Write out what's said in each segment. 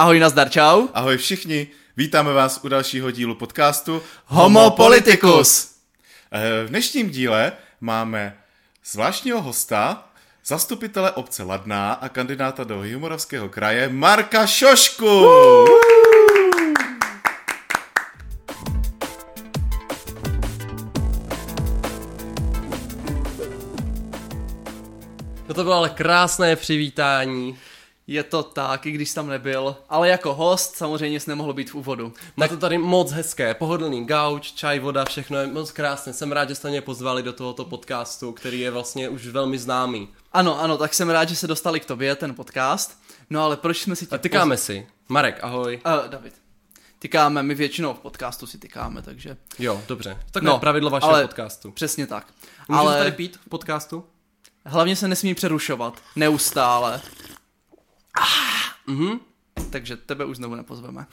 Ahoj, nazdar, čau. Ahoj všichni, vítáme vás u dalšího dílu podcastu Homo Politicus. Eh, V dnešním díle máme zvláštního hosta, zastupitele obce Ladná a kandidáta do Jihomoravského kraje Marka Šošku. No to bylo ale krásné přivítání. Je to tak, i když tam nebyl, ale jako host samozřejmě jsi nemohl být v úvodu. Má to tady moc hezké, pohodlný gauč, čaj, voda, všechno je moc krásné. Jsem rád, že jste mě pozvali do tohoto podcastu, který je vlastně už velmi známý. Ano, ano, tak jsem rád, že se dostali k tobě, ten podcast. No ale proč jsme si tě... A tykáme si. Marek, ahoj. Uh, David. Tykáme, my většinou v podcastu si tykáme, takže Jo, dobře. Tak No, no, pravidlo vašeho ale- podcastu. přesně tak. Můžeš ale tady pít v podcastu? hlavně se nesmí přerušovat, neustále. Mhm. takže tebe už znovu nepozveme.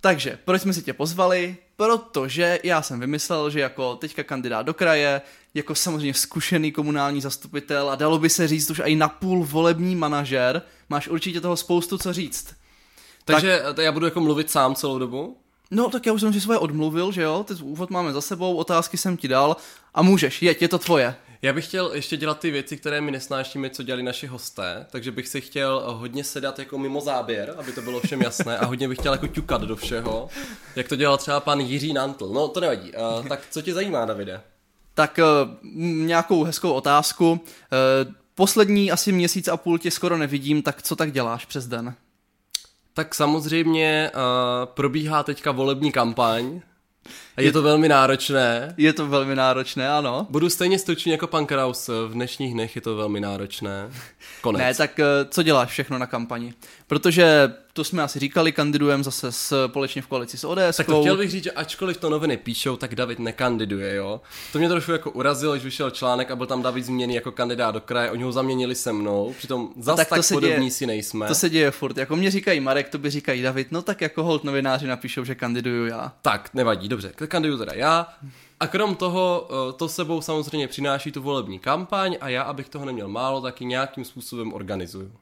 Takže, proč jsme si tě pozvali? Protože já jsem vymyslel, že jako teďka kandidát do kraje, jako samozřejmě zkušený komunální zastupitel a dalo by se říct už i napůl volební manažer, máš určitě toho spoustu co říct. Takže tak... já budu jako mluvit sám celou dobu? No, tak já už jsem si svoje odmluvil, že jo, ty úvod máme za sebou, otázky jsem ti dal a můžeš, jeď, je to tvoje. Já bych chtěl ještě dělat ty věci, které mi nesnášíme, co dělali naši hosté, takže bych si chtěl hodně sedat jako mimo záběr, aby to bylo všem jasné a hodně bych chtěl jako ťukat do všeho, jak to dělal třeba pan Jiří Nantl. No to nevadí. Uh, tak co tě zajímá, Davide? Tak uh, nějakou hezkou otázku. Uh, poslední asi měsíc a půl tě skoro nevidím, tak co tak děláš přes den? Tak samozřejmě uh, probíhá teďka volební kampaň a je to velmi náročné. Je to velmi náročné, ano. Budu stejně stručný jako pan Kraus, v dnešních dnech je to velmi náročné. Konec. Ne, tak eh, co děláš všechno na kampani? Protože to jsme asi říkali, kandidujeme zase společně v koalici s ODS. Tak to chtěl bych říct, že ačkoliv to noviny píšou, tak David nekandiduje, jo. To mě trošku jako urazilo, když vyšel článek a byl tam David změněný jako kandidát do kraje, oni ho zaměnili se mnou, přitom zas tak tak, podobní děje- si nejsme. To se děje furt. Jako mě říkají Marek, to by říkají David, no tak jako hold novináři napíšou, že kandiduju já. Tak, nevadí, dobře, kandiduju teda já. A krom toho, eh, to sebou samozřejmě přináší tu volební kampaň a já, abych toho neměl málo, taky nějakým způsobem organizuju.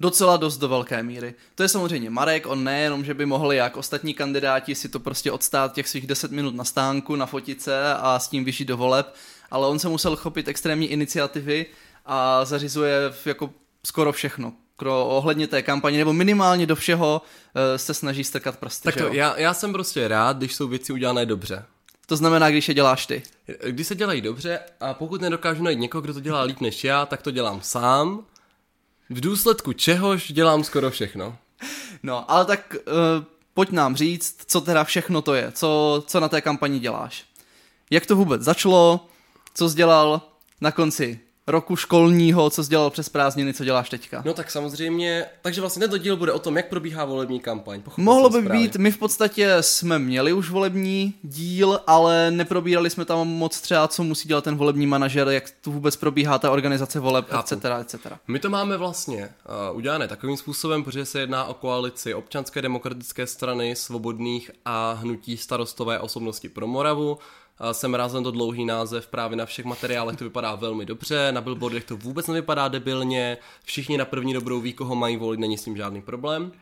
Docela dost do velké míry. To je samozřejmě Marek, on nejenom, že by mohl jak ostatní kandidáti si to prostě odstát těch svých 10 minut na stánku, na fotice a s tím vyšít do voleb, ale on se musel chopit extrémní iniciativy a zařizuje jako skoro všechno. Kro, ohledně té kampaně, nebo minimálně do všeho uh, se snaží strkat prsty. Tak že to, jo? já, já jsem prostě rád, když jsou věci udělané dobře. to znamená, když je děláš ty. Když se dělají dobře a pokud nedokážu najít někoho, kdo to dělá líp než já, tak to dělám sám. V důsledku čehož dělám skoro všechno. No, ale tak uh, pojď nám říct, co teda všechno to je, co, co na té kampani děláš. Jak to vůbec začalo, co jsi dělal na konci roku školního, co jsi dělal přes prázdniny, co děláš teďka. No tak samozřejmě, takže vlastně tento díl bude o tom, jak probíhá volební kampaň. Pochopil Mohlo by správně. být, my v podstatě jsme měli už volební díl, ale neprobírali jsme tam moc třeba, co musí dělat ten volební manažer, jak tu vůbec probíhá ta organizace voleb, Chápu. etc., etc. My to máme vlastně uh, udělané takovým způsobem, protože se jedná o koalici občanské demokratické strany, svobodných a hnutí starostové osobnosti pro Moravu. Jsem rád to dlouhý název, právě na všech materiálech to vypadá velmi dobře, na billboardech to vůbec nevypadá debilně, všichni na první dobrou ví, koho mají volit, není s tím žádný problém.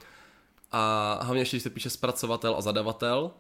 A hlavně ještě, když se píše zpracovatel a zadavatel,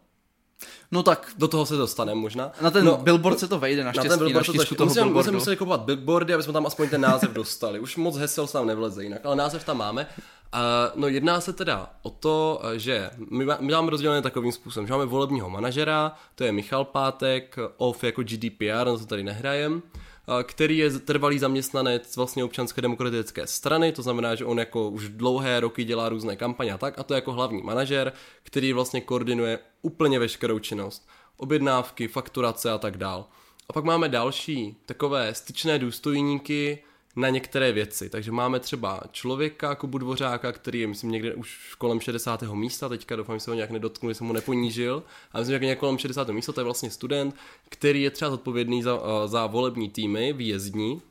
No tak do toho se dostaneme možná. na ten no, no, billboard se to vejde naštěstí, na ten billboard na to toho Musíme, musíme billboardu. museli kupovat billboardy, aby jsme tam aspoň ten název dostali. Už moc hesel se tam nevleze jinak, ale název tam máme. Uh, no jedná se teda o to, eh, že my, má- my máme rozdělené takovým způsobem, že máme volebního manažera, to je Michal Pátek, OFF jako GDPR, na to tady nehrajem, eh, který je trvalý zaměstnanec vlastně občanské demokratické strany, to znamená, že on jako už dlouhé roky dělá různé kampaně a tak, a to jako hlavní manažer, který vlastně koordinuje úplně veškerou činnost. Objednávky, fakturace a tak dál. A pak máme další takové styčné důstojníky na některé věci. Takže máme třeba člověka, Kubu Dvořáka, který je, myslím, někde už kolem 60. místa, teďka doufám, že se ho nějak nedotknu, že jsem mu neponížil, ale myslím, že někde kolem 60. místa, to je vlastně student, který je třeba zodpovědný za, eh, za volební týmy, výjezdní,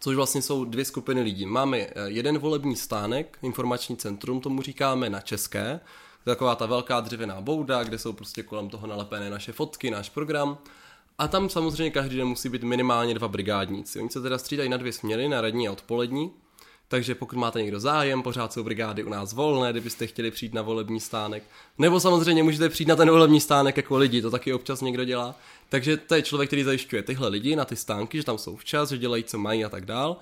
což vlastně jsou dvě skupiny lidí. Máme eh, jeden volební stánek, informační centrum, tomu říkáme na české, taková ta velká dřevěná bouda, kde jsou prostě kolem toho nalepené naše fotky, náš program. A tam samozřejmě každý den musí být minimálně dva brigádníci. Oni se teda střídají na dvě směry, na radní a odpolední. Takže pokud máte někdo zájem, pořád jsou brigády u nás volné, kdybyste chtěli přijít na volební stánek. Nebo samozřejmě můžete přijít na ten volební stánek jako lidi, to taky občas někdo dělá. Takže to je člověk, který zajišťuje tyhle lidi na ty stánky, že tam jsou včas, že dělají, co mají a tak dál.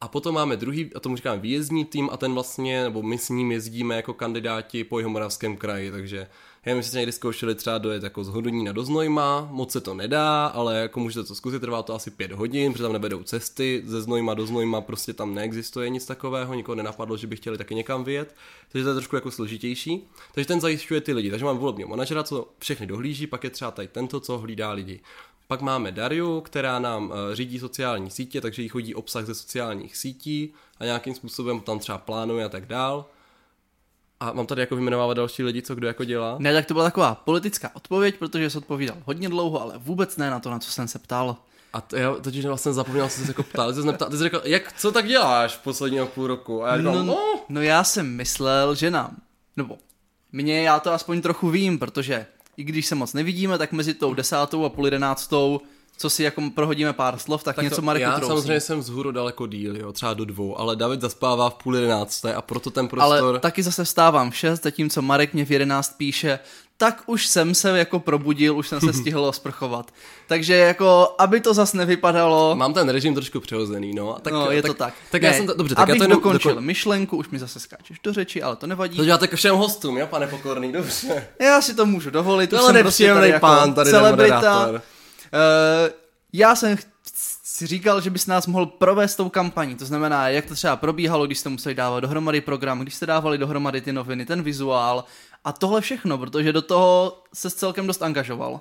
A potom máme druhý, a tomu říkáme výjezdní tým a ten vlastně, nebo my s ním jezdíme jako kandidáti po Jihomoravském kraji, takže já my jsme někdy zkoušeli třeba dojet jako z Hodonína do Znojma, moc se to nedá, ale jako můžete to zkusit, trvá to asi pět hodin, protože tam nebedou cesty, ze Znojma do Znojma prostě tam neexistuje nic takového, nikoho nenapadlo, že by chtěli taky někam vyjet, takže to je trošku jako složitější. Takže ten zajišťuje ty lidi, takže máme volebního manažera, co všechny dohlíží, pak je třeba tady tento, co hlídá lidi. Pak máme Dariu, která nám uh, řídí sociální sítě, takže jí chodí obsah ze sociálních sítí a nějakým způsobem tam třeba plánuje a tak dál. A mám tady jako vyjmenovávat další lidi, co kdo jako dělá? Ne, tak to byla taková politická odpověď, protože jsi odpovídal hodně dlouho, ale vůbec ne na to, na co jsem se ptal. A to, já totiž vlastně zapomněl, co jsi jako ptal. Ty jsi, neptal, ty jsi řekl, jak, co tak děláš v posledního půl roku? A já říkal, No, no, no já jsem myslel, že nám, nebo mě já to aspoň trochu vím, protože i když se moc nevidíme, tak mezi tou desátou a půl jedenáctou, co si jako prohodíme pár slov, tak, tak něco to, Mareku Já trousí. samozřejmě jsem vzhůru daleko díl, jo, třeba do dvou, ale David zaspává v půl jedenácté a proto ten prostor... Ale taky zase vstávám v 6, zatímco Marek mě v 11 píše, tak už jsem se jako probudil, už jsem se stihl sprchovat. Takže jako, aby to zase nevypadalo, Mám ten režim trošku přehozený, no. Tak, no, je tak, to tak. Tak ne, já jsem to, dobře, tak abych já to jenom dokončil dokon- myšlenku, už mi zase skáčeš do řeči, ale to nevadí. To děláte ke všem hostům, jo, pane Pokorný, dobře. Já si to můžu dovolit. už Ale jsem prostě nepříjemný tady jako pán, tady celebrita. Uh, já jsem ch- si říkal, že bys nás mohl provést tou kampaní, to znamená, jak to třeba probíhalo, když jste museli dávat dohromady program, když jste dávali dohromady ty noviny, ten vizuál a tohle všechno, protože do toho se celkem dost angažoval.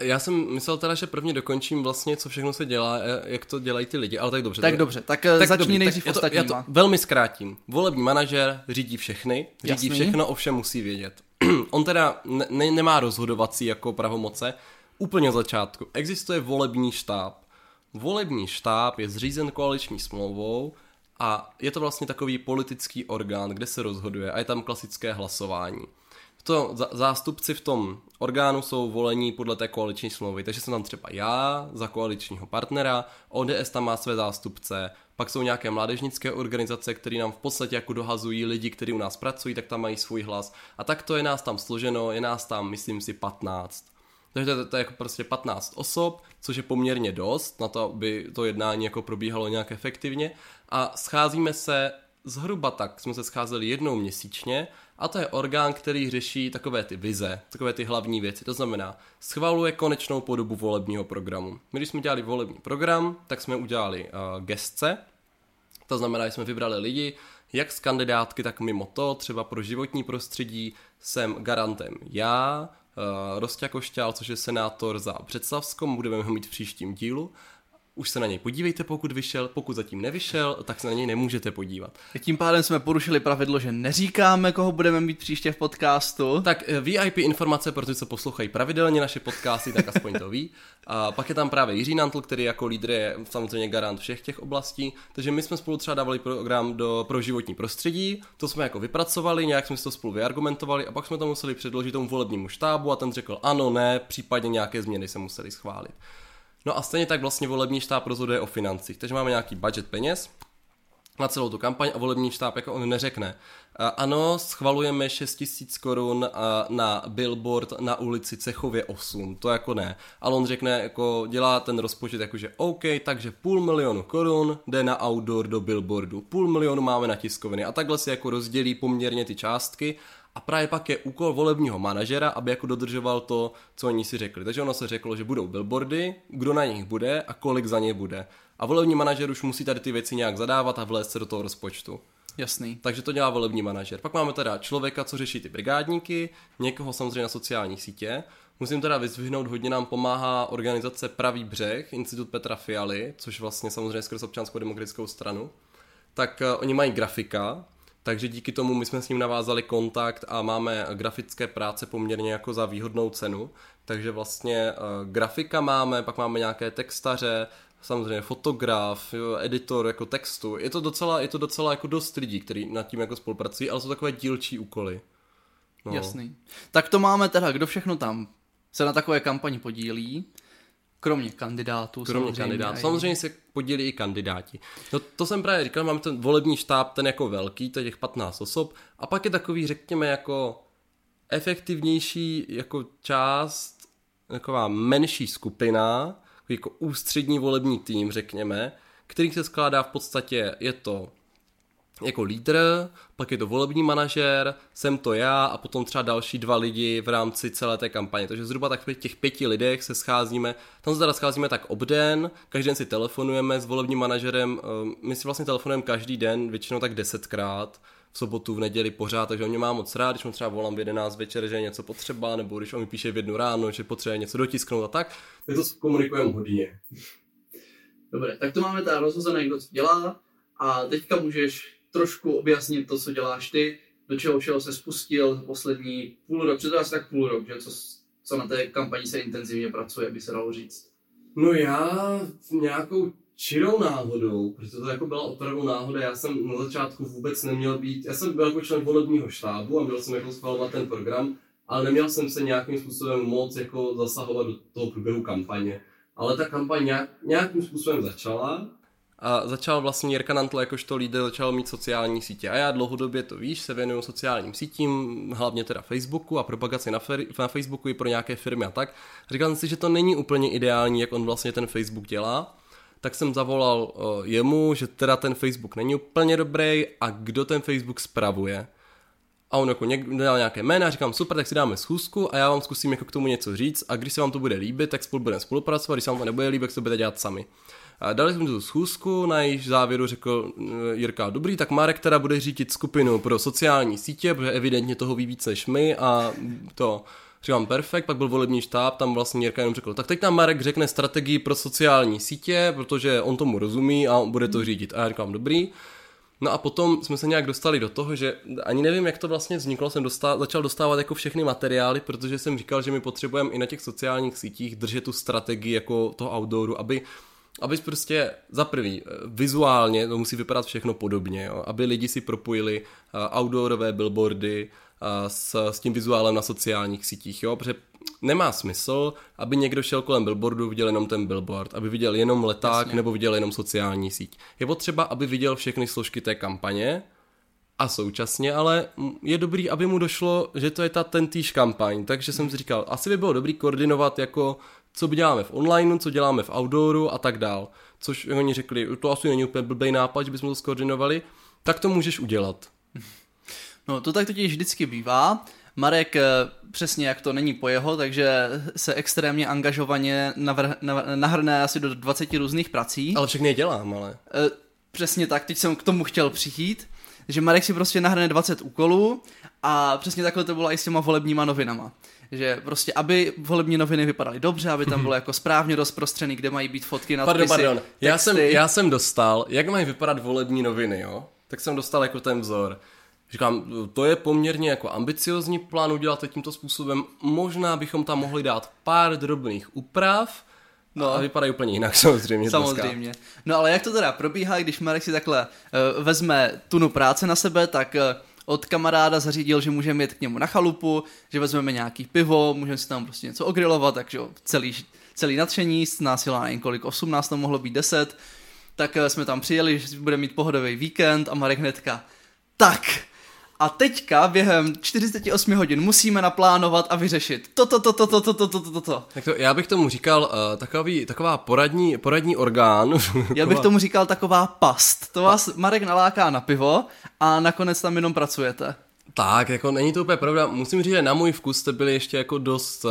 Já jsem myslel teda, že prvně dokončím vlastně, co všechno se dělá, eh, jak to dělají ty lidi, ale tak dobře. Tak to- dobře, tak, tak začni dobrý, nejdřív tak já to, já ostatníma. to velmi zkrátím. Volební manažer řídí všechny, řídí Jasný. všechno, ovšem musí vědět. On teda ne, ne, nemá rozhodovací jako pravomoce. Úplně od začátku. Existuje volební štáb. Volební štáb je zřízen koaliční smlouvou a je to vlastně takový politický orgán, kde se rozhoduje a je tam klasické hlasování. To zástupci v tom orgánu jsou volení podle té koaliční smlouvy, takže jsem tam třeba já za koaličního partnera, ODS tam má své zástupce, pak jsou nějaké mládežnické organizace, které nám v podstatě jako dohazují lidi, kteří u nás pracují, tak tam mají svůj hlas. A tak to je nás tam složeno, je nás tam, myslím si, 15. Takže to, je- to je jako prostě 15 osob, což je poměrně dost na to, aby to jednání jako probíhalo nějak efektivně. A scházíme se zhruba tak, jsme se scházeli jednou měsíčně a to je orgán, který řeší takové ty vize, takové ty hlavní věci. To znamená, schvaluje konečnou podobu volebního programu. My, když jsme dělali volební program, tak jsme udělali uh, gestce, to znamená, že jsme vybrali lidi, jak z kandidátky, tak mimo to, třeba pro životní prostředí jsem garantem já, uh, Rostia Košťál, což je senátor za Břeclavsko, budeme ho mít v příštím dílu. Už se na něj podívejte, pokud vyšel, pokud zatím nevyšel, tak se na něj nemůžete podívat. Tím pádem jsme porušili pravidlo, že neříkáme, koho budeme mít příště v podcastu. Tak eh, VIP informace pro ty, co poslouchají pravidelně naše podcasty, tak aspoň to ví. A pak je tam právě Jiří Nantl, který jako lídr je samozřejmě garant všech těch oblastí. Takže my jsme spolu třeba dávali program do, pro životní prostředí, to jsme jako vypracovali, nějak jsme si to spolu vyargumentovali a pak jsme to museli předložit tomu volebnímu štábu a ten řekl ano, ne, případně nějaké změny se museli schválit. No a stejně tak vlastně volební štáb rozhoduje o financích. Takže máme nějaký budget peněz na celou tu kampaň a volební štáb jako on neřekne. "A Ano, schvalujeme 6 tisíc korun na billboard na ulici Cechově 8, to jako ne. Ale on řekne, jako dělá ten rozpočet jakože OK, takže půl milionu korun jde na outdoor do billboardu, půl milionu máme na tiskoviny a takhle si jako rozdělí poměrně ty částky a právě pak je úkol volebního manažera, aby jako dodržoval to, co oni si řekli. Takže ono se řeklo, že budou billboardy, kdo na nich bude a kolik za ně bude. A volební manažer už musí tady ty věci nějak zadávat a vlézt se do toho rozpočtu. Jasný. Takže to dělá volební manažer. Pak máme teda člověka, co řeší ty brigádníky, někoho samozřejmě na sociální sítě. Musím teda vyzvihnout, hodně nám pomáhá organizace Pravý břeh, Institut Petra Fialy, což vlastně samozřejmě skrz občanskou demokratickou stranu. Tak uh, oni mají grafika, takže díky tomu my jsme s ním navázali kontakt a máme grafické práce poměrně jako za výhodnou cenu. Takže vlastně uh, grafika máme, pak máme nějaké textaře, samozřejmě fotograf, editor jako textu. Je to docela, je to docela jako dost lidí, kteří nad tím jako spolupracují, ale jsou takové dílčí úkoly. No. Jasný. Tak to máme teda, kdo všechno tam se na takové kampani podílí. Kromě kandidátů. Kromě samozřejmě, kandidátů. Samozřejmě se podílí i kandidáti. No to jsem právě říkal, máme ten volební štáb, ten jako velký, to je těch 15 osob, a pak je takový, řekněme, jako efektivnější jako část, taková menší skupina, jako ústřední volební tým, řekněme, který se skládá v podstatě, je to jako lídr, pak je to volební manažer, jsem to já a potom třeba další dva lidi v rámci celé té kampaně. Takže zhruba tak v těch pěti lidech se scházíme, tam se teda scházíme tak obden, každý den si telefonujeme s volebním manažerem, eh, my si vlastně telefonujeme každý den, většinou tak desetkrát, v sobotu, v neděli pořád, takže on mě má moc rád, když mu třeba volám v 11 večer, že je něco potřeba, nebo když on mi píše v jednu ráno, že potřebuje něco dotisknout a tak. My to komunikujeme hodně. Dobré, tak to máme teda rozhozené, kdo co dělá a teďka můžeš trošku objasnit to, co děláš ty, do čeho všeho se spustil poslední půl rok, před asi tak půl rok, že co, co na té kampani se intenzivně pracuje, by se dalo říct. No já nějakou čirou náhodou, protože to jako byla opravdu náhoda, já jsem na začátku vůbec neměl být, já jsem byl jako člen volebního štábu a měl jsem jako schvalovat ten program, ale neměl jsem se nějakým způsobem moc jako zasahovat do toho průběhu kampaně. Ale ta kampaň nějak, nějakým způsobem začala a začal vlastně Jirka Nantl jakožto lídr začal mít sociální sítě. A já dlouhodobě to víš, se věnuju sociálním sítím, hlavně teda Facebooku a propagaci na, fer- na Facebooku i pro nějaké firmy a tak. Říkal jsem si, že to není úplně ideální, jak on vlastně ten Facebook dělá. Tak jsem zavolal uh, jemu, že teda ten Facebook není úplně dobrý a kdo ten Facebook spravuje. A on jako něk- dal nějaké jména, říkám super, tak si dáme schůzku a já vám zkusím jako k tomu něco říct a když se vám to bude líbit, tak spolu budeme spolupracovat, když se vám to nebude líbit, tak to budete dělat sami. Dali jsme tu schůzku, na jejíž závěru řekl eh, Jirka, dobrý, tak Marek teda bude řídit skupinu pro sociální sítě, protože evidentně toho ví víc než my a to říkám perfekt, pak byl volební štáb, tam vlastně Jirka jenom řekl, tak teď nám Marek řekne strategii pro sociální sítě, protože on tomu rozumí a bude to řídit. A já říkám, dobrý. No a potom jsme se nějak dostali do toho, že ani nevím, jak to vlastně vzniklo, jsem dostal, začal dostávat jako všechny materiály, protože jsem říkal, že my potřebujeme i na těch sociálních sítích držet tu strategii jako toho outdooru, aby aby prostě za prvý eh, vizuálně to musí vypadat všechno podobně, jo? aby lidi si propojili uh, outdoorové billboardy uh, s, s tím vizuálem na sociálních sítích, jo? protože nemá smysl, aby někdo šel kolem billboardu, viděl jenom ten billboard, aby viděl jenom leták Jasně. nebo viděl jenom sociální síť. Je potřeba, aby viděl všechny složky té kampaně, a současně ale je dobrý, aby mu došlo, že to je ta ten týž kampaň, takže jsem si říkal, asi by bylo dobrý koordinovat jako co děláme v online, co děláme v outdooru a tak dál. Což oni řekli, to asi není úplně blbý nápad, že bychom to skoordinovali, tak to můžeš udělat. No to tak totiž vždycky bývá. Marek eh, přesně jak to není po jeho, takže se extrémně angažovaně navr- nahrne asi do 20 různých prací. Ale všechny je dělám, ale. E, přesně tak, teď jsem k tomu chtěl přijít, že Marek si prostě nahrne 20 úkolů a přesně takhle to bylo i s těma volebníma novinama že prostě, aby volební noviny vypadaly dobře, aby tam bylo jako správně rozprostřený, kde mají být fotky, na Pardon, pardon, já jsem, já jsem dostal, jak mají vypadat volební noviny, jo? Tak jsem dostal jako ten vzor. Říkám, to je poměrně jako ambiciozní plán udělat to tímto způsobem. Možná bychom tam mohli dát pár drobných úprav, No. A vypadají úplně jinak samozřejmě. Samozřejmě. Dneska. No ale jak to teda probíhá, když Marek si takhle uh, vezme tunu práce na sebe, tak uh, od kamaráda zařídil, že můžeme jít k němu na chalupu, že vezmeme nějaký pivo, můžeme si tam prostě něco ogrilovat, takže celý, celý nadšení, nás je na kolik, 18, to mohlo být 10, tak eh, jsme tam přijeli, že budeme mít pohodový víkend a Marek hnedka, tak, a teďka během 48 hodin musíme naplánovat a vyřešit toto, toto, toto, toto, toto, toto. Tak to, já bych tomu říkal uh, takový, taková poradní, poradní orgán. já bych tomu říkal taková past. To vás Marek naláká na pivo a nakonec tam jenom pracujete. Tak, jako není to úplně pravda. Musím říct, že na můj vkus jste byli ještě jako dost, uh,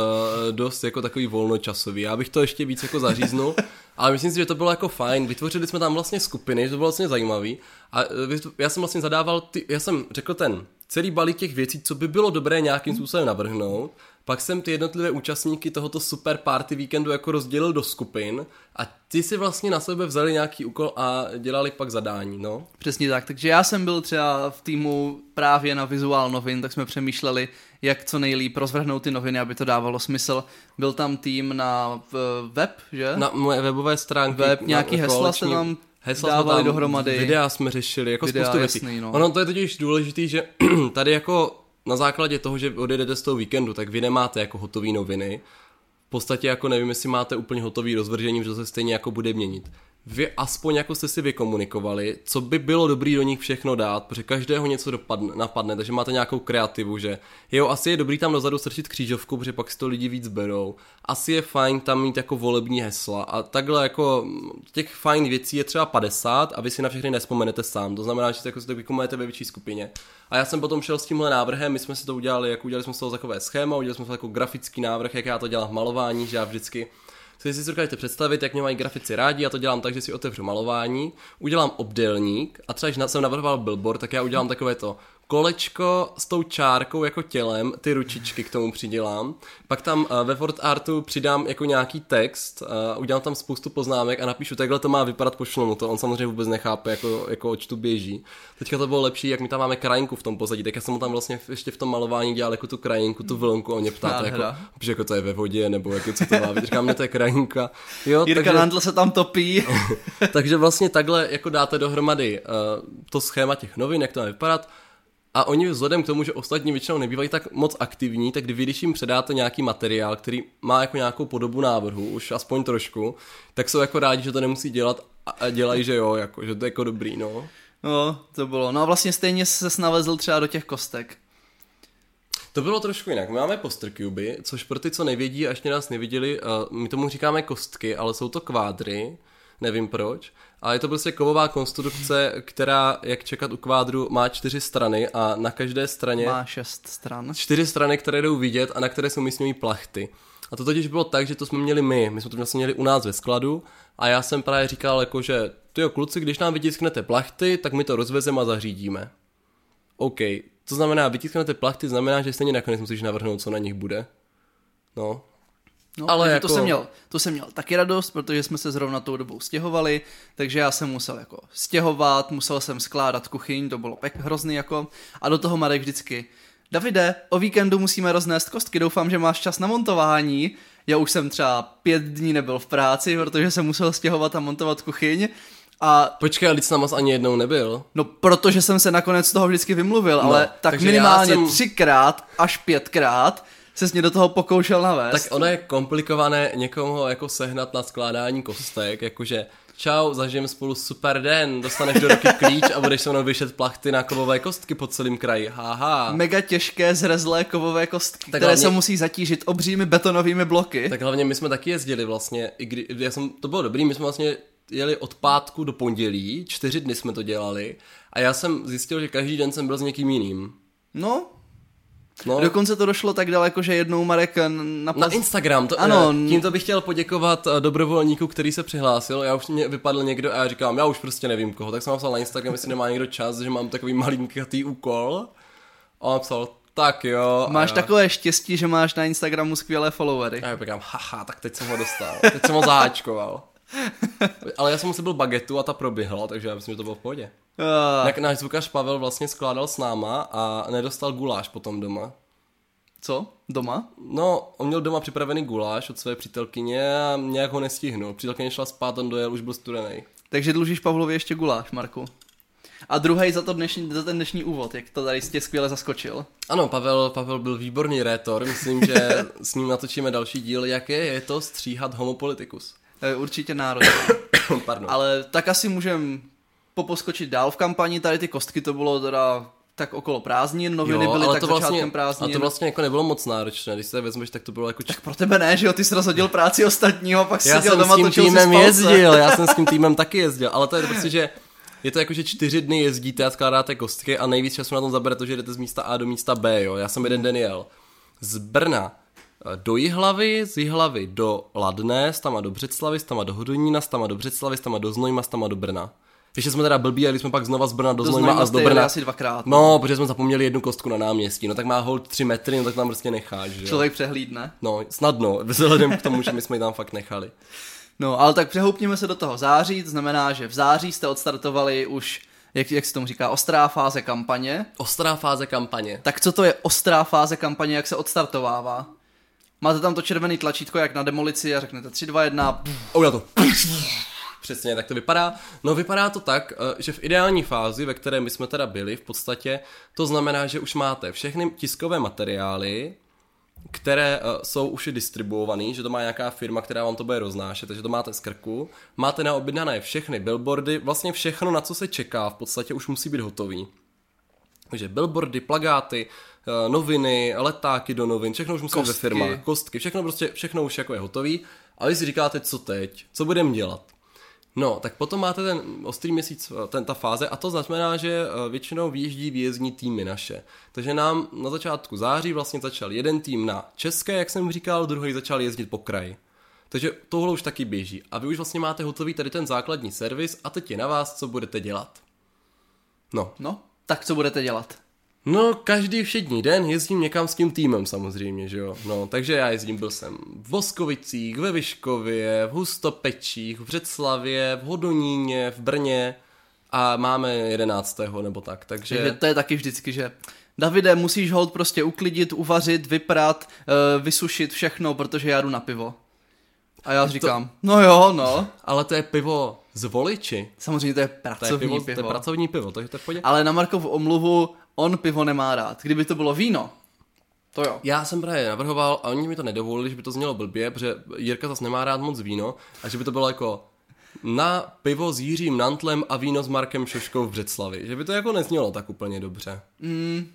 dost jako takový volnočasový. Já bych to ještě víc jako zaříznul, ale myslím si, že to bylo jako fajn. Vytvořili jsme tam vlastně skupiny, že to bylo vlastně zajímavý. A uh, já jsem vlastně zadával, ty, já jsem řekl ten celý balík těch věcí, co by bylo dobré nějakým způsobem navrhnout. Pak jsem ty jednotlivé účastníky tohoto super party víkendu jako rozdělil do skupin a ty si vlastně na sebe vzali nějaký úkol a dělali pak zadání, no. Přesně tak, takže já jsem byl třeba v týmu právě na vizuál novin, tak jsme přemýšleli, jak co nejlíp rozvrhnout ty noviny, aby to dávalo smysl. Byl tam tým na web, že? Na moje webové stránky. Web, nějaký na, hesla se tam hesla dávali tam, dohromady. Videa jsme řešili, jako videa, spoustu věcí. Jasný, no. Ono to je totiž důležitý, že tady jako na základě toho, že odjedete z toho víkendu, tak vy nemáte jako hotové noviny. v podstatě jako nevím, jestli máte úplně hotový rozvržení, že se stejně jako bude měnit. Vy aspoň jako jste si vykomunikovali, co by bylo dobrý do nich všechno dát, protože každého něco dopadne, napadne, takže máte nějakou kreativu, že jo, asi je dobrý tam dozadu strčit křížovku, protože pak si to lidi víc berou. Asi je fajn tam mít jako volební hesla a takhle jako těch fajn věcí je třeba 50 a vy si na všechny nespomenete sám, to znamená, že jako si to vykomunujete ve větší skupině. A já jsem potom šel s tímhle návrhem, my jsme si to udělali, jako udělali jsme z toho takové schéma, udělali jsme to jako grafický návrh, jak já to dělám v malování, že já vždycky si si dokážete představit, jak mě mají grafici rádi, já to dělám tak, že si otevřu malování, udělám obdélník a třeba, když jsem navrhoval billboard, tak já udělám takové to kolečko s tou čárkou jako tělem, ty ručičky k tomu přidělám, pak tam uh, ve Word Artu přidám jako nějaký text, uh, udělám tam spoustu poznámek a napíšu, takhle to má vypadat, pošlu mu to, on samozřejmě vůbec nechápe, jako, jako oč tu běží. Teďka to bylo lepší, jak mi tam máme krajinku v tom pozadí, tak já jsem mu tam vlastně ještě v tom malování dělal jako tu krajinku, tu vlnku, on mě ptá, jako, že jako to je ve vodě, nebo jako co to má, říkám, mě to je krajinka. Jo, Jirka takže, Nandl se tam topí. takže vlastně takhle jako dáte dohromady uh, to schéma těch novin, jak to má vypadat, a oni vzhledem k tomu, že ostatní většinou nebývají tak moc aktivní, tak vy, když jim předáte nějaký materiál, který má jako nějakou podobu návrhu, už aspoň trošku, tak jsou jako rádi, že to nemusí dělat a dělají, že jo, jako, že to je jako dobrý, no. No, to bylo. No a vlastně stejně se snavezl třeba do těch kostek. To bylo trošku jinak. My máme poster cuby, což pro ty, co nevědí a ještě nás neviděli, uh, my tomu říkáme kostky, ale jsou to kvádry, nevím proč. A je to prostě kovová konstrukce, která, jak čekat u kvádru, má čtyři strany a na každé straně... Má šest stran. Čtyři strany, které jdou vidět a na které jsou umístěny plachty. A to totiž bylo tak, že to jsme měli my. My jsme to vlastně měli u nás ve skladu a já jsem právě říkal, jako, že ty jo, kluci, když nám vytisknete plachty, tak my to rozvezeme a zařídíme. OK, to znamená, vytisknete plachty, znamená, že stejně nakonec musíš navrhnout, co na nich bude. No, No, ale jako... to, jsem měl, to jsem měl taky radost, protože jsme se zrovna tou dobou stěhovali, takže já jsem musel jako stěhovat, musel jsem skládat kuchyň, to bylo pek hrozný jako, a do toho Marek vždycky, Davide, o víkendu musíme roznést kostky, doufám, že máš čas na montování. Já už jsem třeba pět dní nebyl v práci, protože jsem musel stěhovat a montovat kuchyň. A... Počkej, ale jsi ani jednou nebyl. No, protože jsem se nakonec z toho vždycky vymluvil, no, ale tak minimálně jsem... třikrát až pětkrát se mě do toho pokoušel navést. Tak ono je komplikované někomu jako sehnat na skládání kostek, jakože čau, zažijeme spolu super den, dostaneš do ruky klíč a budeš se mnou vyšet plachty na kovové kostky po celém kraji, haha. Mega těžké zrezlé kovové kostky, tak které hlavně, se musí zatížit obřími betonovými bloky. Tak hlavně my jsme taky jezdili vlastně, i kdy, já jsem, to bylo dobrý, my jsme vlastně jeli od pátku do pondělí, čtyři dny jsme to dělali a já jsem zjistil, že každý den jsem byl s někým jiným. No, No. Dokonce to došlo tak daleko, že jednou Marek na, na Instagram. To, ano. Eh, tímto bych chtěl poděkovat eh, dobrovolníku, který se přihlásil. Já už mě vypadl někdo a já říkám, já už prostě nevím koho. Tak jsem napsal na Instagram, jestli nemá někdo čas, že mám takový malinký úkol. A on napsal, tak jo. Máš takové štěstí, že máš na Instagramu skvělé followery. A já říkám, haha, tak teď jsem ho dostal. Teď jsem ho zaháčkoval. Ale já jsem byl bagetu a ta proběhla, takže já myslím, že to bylo v pohodě. Uh. Náš zvukař Pavel vlastně skládal s náma a nedostal guláš potom doma. Co? Doma? No, on měl doma připravený guláš od své přítelkyně a nějak ho nestihnul. Přítelkyně šla spát, on dojel, už byl studený. Takže dlužíš Pavlovi ještě guláš, Marku. A druhý za, to dnešní, za ten dnešní úvod, jak to tady jste skvěle zaskočil. Ano, Pavel, Pavel byl výborný rétor, myslím, že s ním natočíme další díl, jaké je to stříhat homopolitikus. Určitě národně. Pardon. Ale tak asi můžeme poposkočit dál v kampani, tady ty kostky to bylo teda tak okolo prázdnin, noviny jo, byly tak to vlastně, prázdnin. A to vlastně jako nebylo moc náročné, když se vezmeš, tak to bylo jako... Tak pro tebe ne, že jo, ty jsi rozhodil práci ostatního, pak já seděl doma, točil si týmem jezdil, já jsem s tím týmem taky jezdil, ale to je prostě, že je to jako, že čtyři dny jezdíte a skládáte kostky a nejvíc času na tom zabere to, že jdete z místa A do místa B, jo. Já jsem jeden den jel z Brna eh, do Jihlavy, z Jihlavy do Ladné, z tam do Břeclavy, z tam do Hodonína, z tam do Břeclavy, z tam do Znojma, z tam do Brna. Ještě jsme teda blbí, a jsme pak znova z Brna do, do Znojma a z do Brna. asi dvakrát. No, no, protože jsme zapomněli jednu kostku na náměstí, no tak má hold tři metry, no tak tam prostě necháš, že Člověk přehlídne. No, snadno, vzhledem k tomu, že my jsme ji tam fakt nechali. No, ale tak přehoupněme se do toho září, to znamená, že v září jste odstartovali už jak, jak se tomu říká, ostrá fáze kampaně. Ostrá fáze kampaně. Tak co to je ostrá fáze kampaně, jak se odstartovává? Máte tam to červený tlačítko jak na demolici a řeknete 3, 2, 1. Oh, já to. Přesně, tak to vypadá. No vypadá to tak, eh, že v ideální fázi, ve které my jsme teda byli, v podstatě, to znamená, že už máte všechny tiskové materiály, které uh, jsou už distribuované, že to má nějaká firma, která vám to bude roznášet, takže to máte z krku. Máte naobjednané všechny billboardy, vlastně všechno, na co se čeká, v podstatě už musí být hotový. Takže billboardy, plagáty, noviny, letáky do novin, všechno už musí být ve Kostky. firmách, kostky, všechno prostě, všechno už jako je hotový. A vy si říkáte, co teď, co budeme dělat. No, tak potom máte ten ostrý měsíc, eh, ten, ta fáze, a to znamená, že eh, většinou výjíždí výjezdní týmy naše. Takže nám na začátku září vlastně začal jeden tým na české, jak jsem říkal, druhý začal jezdit po kraji. Takže tohle už taky běží. A vy už vlastně máte hotový tady ten základní servis a teď je na vás, co budete dělat. No, No, tak co budete dělat? No, každý všední den jezdím někam s tím týmem samozřejmě, že jo. No, takže já jezdím, byl jsem v Voskovicích, ve Vyškově, v Hustopečích, v Břeclavě, v Hodoníně, v Brně a máme 11. nebo tak, takže... Takže to je taky vždycky, že Davide, musíš hold prostě uklidit, uvařit, vyprat, uh, vysušit všechno, protože já jdu na pivo. A já říkám, no jo, no. Ale to je pivo z voliči. Samozřejmě to je To je, pracovní pivo, pivo. to je pracovní pivo, takže to je v pohodě. Ale na Markovu omluvu on pivo nemá rád. Kdyby to bylo víno, to jo. Já jsem právě navrhoval a oni mi to nedovolili, že by to znělo blbě, protože Jirka zase nemá rád moc víno a že by to bylo jako na pivo s Jiřím Nantlem a víno s Markem Šoškou v Břeclavi. Že by to jako neznělo tak úplně dobře. Mm.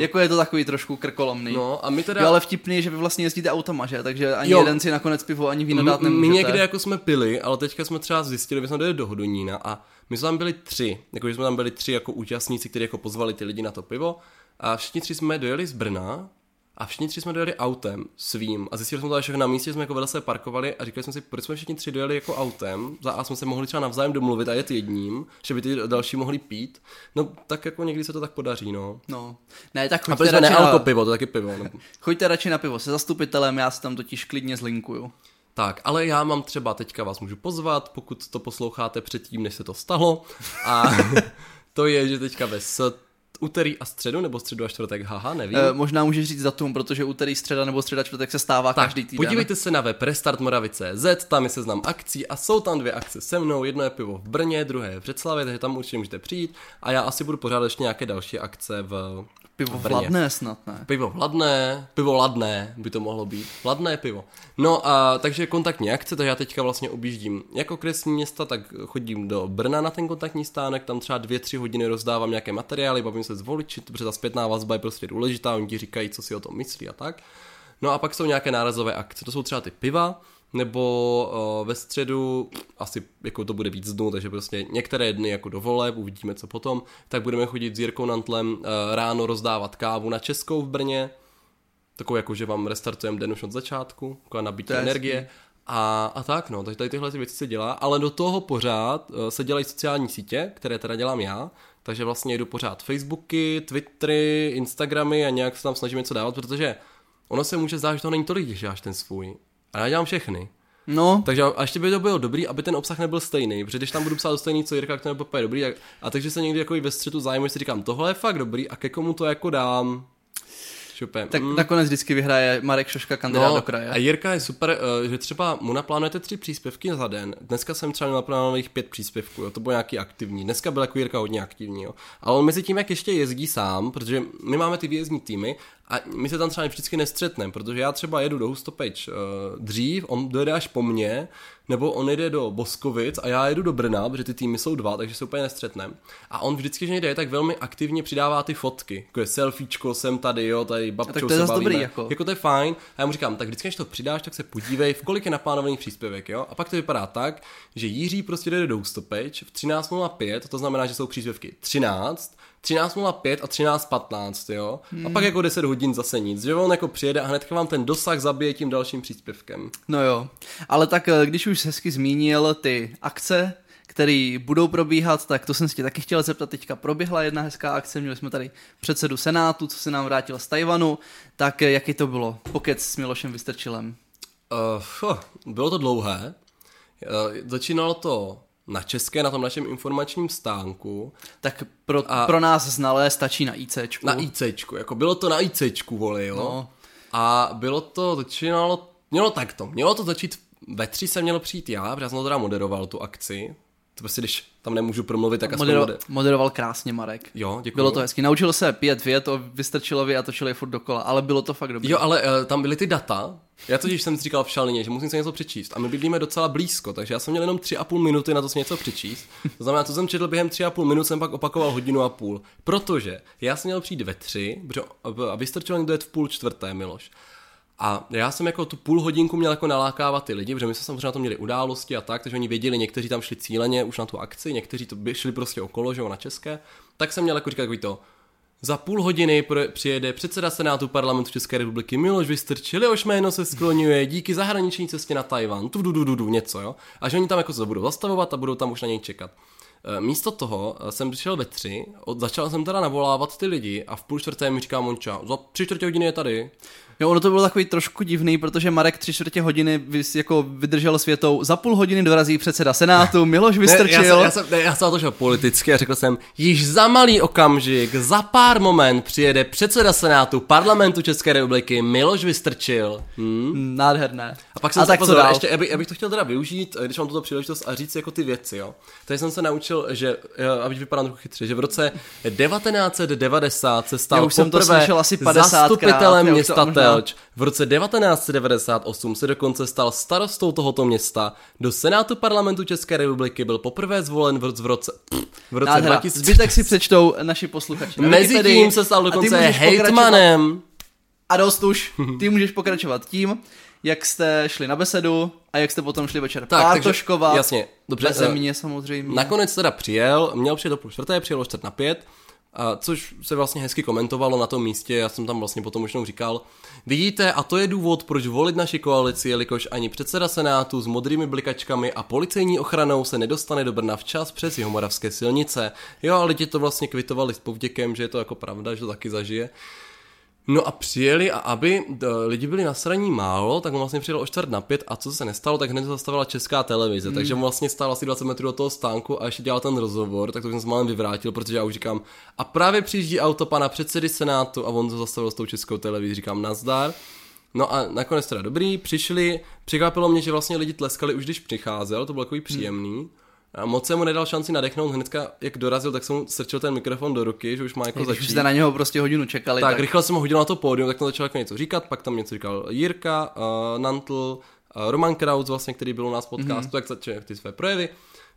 Jako je to takový trošku krkolomný. No a my teda... Jo, ale vtipný je, že vy vlastně jezdíte autama, že? Takže ani Jo. jeden si nakonec pivo ani víno dát My, my nemůžete. někde jako jsme pili, ale teďka jsme třeba zjistili, že jsme dojeli do Hodonína a my jsme tam byli tři, jako jsme tam byli tři jako účastníci, kteří jako pozvali ty lidi na to pivo a všichni tři jsme dojeli z Brna a všichni tři jsme dojeli autem svým a zjistili jsme to všechno na místě, jsme jako vedle se parkovali a říkali jsme si, proč jsme všichni tři dojeli jako autem, za a jsme se mohli třeba navzájem domluvit a jet jedním, že by ty další mohli pít, no tak jako někdy se to tak podaří, no. No. Ne, tak A choďte byli jsme radši, nealko na, pivo, to taky pivo. No. choďte radši na pivo se zastupitelem, já si tam totiž klidně zlinkuju. Tak, ale já mám třeba teďka vás můžu pozvat, pokud to posloucháte předtím, než se to stalo. A to je, že teďka ve s úterý a středu, nebo středu a čtvrtek, haha, nevím. E, možná můžeš říct datum, protože úterý, středa nebo středa, čtvrtek se stává tak, každý týden. podívejte se na web restartmoravy.cz, tam je seznam akcí a jsou tam dvě akce se mnou, jedno je pivo v Brně, druhé je v Břeclavě, takže tam určitě můžete přijít a já asi budu pořádat ještě nějaké další akce v Pivo vladné snad, ne? Pivo vladné, pivo ladné by to mohlo být. Vladné pivo. No a takže kontaktní akce, takže já teďka vlastně objíždím jako kresní města, tak chodím do Brna na ten kontaktní stánek, tam třeba dvě, tři hodiny rozdávám nějaké materiály, bavím se s voliči, protože ta zpětná vazba je prostě důležitá, oni ti říkají, co si o tom myslí a tak. No a pak jsou nějaké nárazové akce, to jsou třeba ty piva, nebo uh, ve středu, asi jako to bude víc dnů, takže prostě některé dny jako do voleb, uvidíme co potom, tak budeme chodit s Jirkou Nantlem uh, ráno rozdávat kávu na Českou v Brně, takovou jako, že vám restartujeme den už od začátku, taková nabití energie. A, a tak no, takže tady tyhle ty věci se dělá, ale do toho pořád uh, se dělají sociální sítě, které teda dělám já, takže vlastně jdu pořád Facebooky, Twittery, Instagramy a nějak se tam snažím něco dávat, protože ono se může zdát, že to není tolik, když děláš ten svůj. A já dělám všechny. No, Takže a ještě by to bylo dobrý, aby ten obsah nebyl stejný, protože když tam budu psát to stejný, co Jirka, to úplně dobrý, tak, a takže se někdy jako ve střetu zájmu, že si říkám, tohle je fakt dobrý a ke komu to jako dám. Šupe. tak nakonec vždycky vyhraje Marek Šoška kandidát do kraje. Mm. No, a Jirka je super, eh, že třeba mu naplánujete tři příspěvky za den. Dneska jsem třeba naplánovaných pět příspěvků, jo. to bylo nějaký aktivní. Dneska byl jako Jirka hodně aktivní, jo. Ale on mezi tím, jak ještě jezdí sám, protože my máme ty výjezdní týmy a my se tam třeba vždycky nestřetneme, protože já třeba jedu do Hustopeč uh, dřív, on dojede až po mně, nebo on jede do Boskovic a já jedu do Brna, protože ty týmy jsou dva, takže se úplně nestřetneme. A on vždycky, že jde, tak velmi aktivně přidává ty fotky. Jako je selfiečko, jsem tady, jo, tady babčou tak to je se bavíme. dobrý, jako. jako to je fajn. A já mu říkám, tak vždycky, když to přidáš, tak se podívej, v kolik je naplánovaný příspěvek, jo. A pak to vypadá tak, že Jiří prostě jde do Ústopeč v 13.05, to znamená, že jsou příspěvky 13, 13.05 a 13.15, jo. A pak jako 10 hodin zase nic, že on jako přijede a hnedka vám ten dosah zabije tím dalším příspěvkem. No jo, ale tak eh, když už hezky zmínil ty akce, které budou probíhat, tak to jsem si tě taky chtěl zeptat. Teďka proběhla jedna hezká akce, měli jsme tady předsedu Senátu, co se nám vrátil z Tajvanu, tak eh, jaký to bylo? Pokec s Milošem Vystrčilem. Uh, bylo to dlouhé. Uh, začínalo to na české, na tom našem informačním stánku, Tak pro, A- pro nás znalé stačí na ICčku. na ICčku, jako bylo to na ICčku, voli, jo. No. A bylo to, začínalo, mělo takto, mělo to začít, ve tři se mělo přijít já, protože já jsem to teda moderoval tu akci, To prostě, když tam nemůžu promluvit, tak aspoň Modero, bude. moderoval krásně Marek. Jo, děkuji. Bylo to hezky. Naučil se pět vět o Vystrčilovi a točil je furt dokola, ale bylo to fakt dobré. Jo, ale uh, tam byly ty data. Já totiž jsem si říkal v šalině, že musím si něco přečíst. A my bydlíme docela blízko, takže já jsem měl jenom tři a půl minuty na to si něco přečíst. To znamená, co jsem četl během tři a půl minut, jsem pak opakoval hodinu a půl. Protože já jsem měl přijít ve tři, protože, a vystrčil někdo v půl čtvrté, Miloš. A já jsem jako tu půl hodinku měl jako nalákávat ty lidi, protože my jsme samozřejmě na to měli události a tak, takže oni věděli, někteří tam šli cíleně už na tu akci, někteří to šli prostě okolo, že jo, na české. Tak jsem měl jako říkat takový to, za půl hodiny přijede předseda Senátu parlamentu České republiky Miloš Vystrčil, jehož jméno se skloňuje díky zahraniční cestě na Tajvan, tu du, du, du, něco, jo. A že oni tam jako se budou zastavovat a budou tam už na něj čekat. E, Místo toho e, jsem přišel ve tři, začal jsem teda navolávat ty lidi a v půl čtvrté mi říká Monča, za tři čtvrtě hodiny je tady. Jo, ono to bylo takový trošku divný, protože Marek tři čtvrtě hodiny vys, jako vydržel světou. Za půl hodiny dorazí předseda Senátu, Miloš Vystrčil. Ne, já, jsem, já, jsem, ne, já jsem to šel politicky a řekl jsem, již za malý okamžik, za pár moment přijede předseda Senátu parlamentu České republiky Miloš Vystrčil. Hm? Nádherné. A pak jsem a se tak co pozor, ještě, abych, abych to chtěl teda využít, když mám tuto příležitost a říct jako ty věci, jo. Tady jsem se naučil, že, jo, abych vypadal trochu chytře, že v roce 1990 se Já stal už jsem to slyšel asi 50krát, zastupitelem já už města Telč. V roce 1998 se dokonce stal starostou tohoto města. Do Senátu parlamentu České republiky byl poprvé zvolen v roce, v roce, v roce Nádhera. 2000. Zbytek si přečtou naši posluchači. na Mezi Wikipedii. tím se stal dokonce hejtmanem. A dost už. Ty můžeš pokračovat tím, jak jste šli na besedu a jak jste potom šli večer Tak, takže- pártoškovat. jasně, dobře, Beze eh, mě samozřejmě. Nakonec teda přijel, měl přijet do půl čtvrté, přijel o čtvrt na pět, a což se vlastně hezky komentovalo na tom místě, já jsem tam vlastně potom už jenom říkal, vidíte, a to je důvod, proč volit naši koalici, jelikož ani předseda Senátu s modrými blikačkami a policejní ochranou se nedostane do Brna včas přes jihomoravské silnice. Jo, ale lidi to vlastně kvitovali s povděkem, že je to jako pravda, že to taky zažije. No a přijeli a aby lidi byli na straní málo, tak on vlastně přijel o čtvrt na pět a co se nestalo, tak hned zastavila česká televize, Hmm. takže on vlastně stál asi 20 metrů od toho stánku a ještě dělal ten rozhovor, tak to jsem se málem vyvrátil, protože já už říkám, a právě přijíždí auto pana předsedy Senátu a on to zastavil s tou českou televizí, říkám nazdar. No a nakonec teda dobrý, přišli, překvapilo mě, že vlastně lidi tleskali už když přicházel, to bylo takový příjemný. A moc jsem mu nedal šanci nadechnout, hnedka jak dorazil, tak jsem mu strčil ten mikrofon do ruky, že už má jako Když začít. jste na něho prostě hodinu čekali, Tak, tak, rychle jsem ho hodil na to pódium, tak tam začal jako něco říkat, pak tam něco říkal Jirka, uh, Nantl, uh, Roman Kraus vlastně, který byl u nás v podcastu, mm-hmm. tak začal ty své projevy.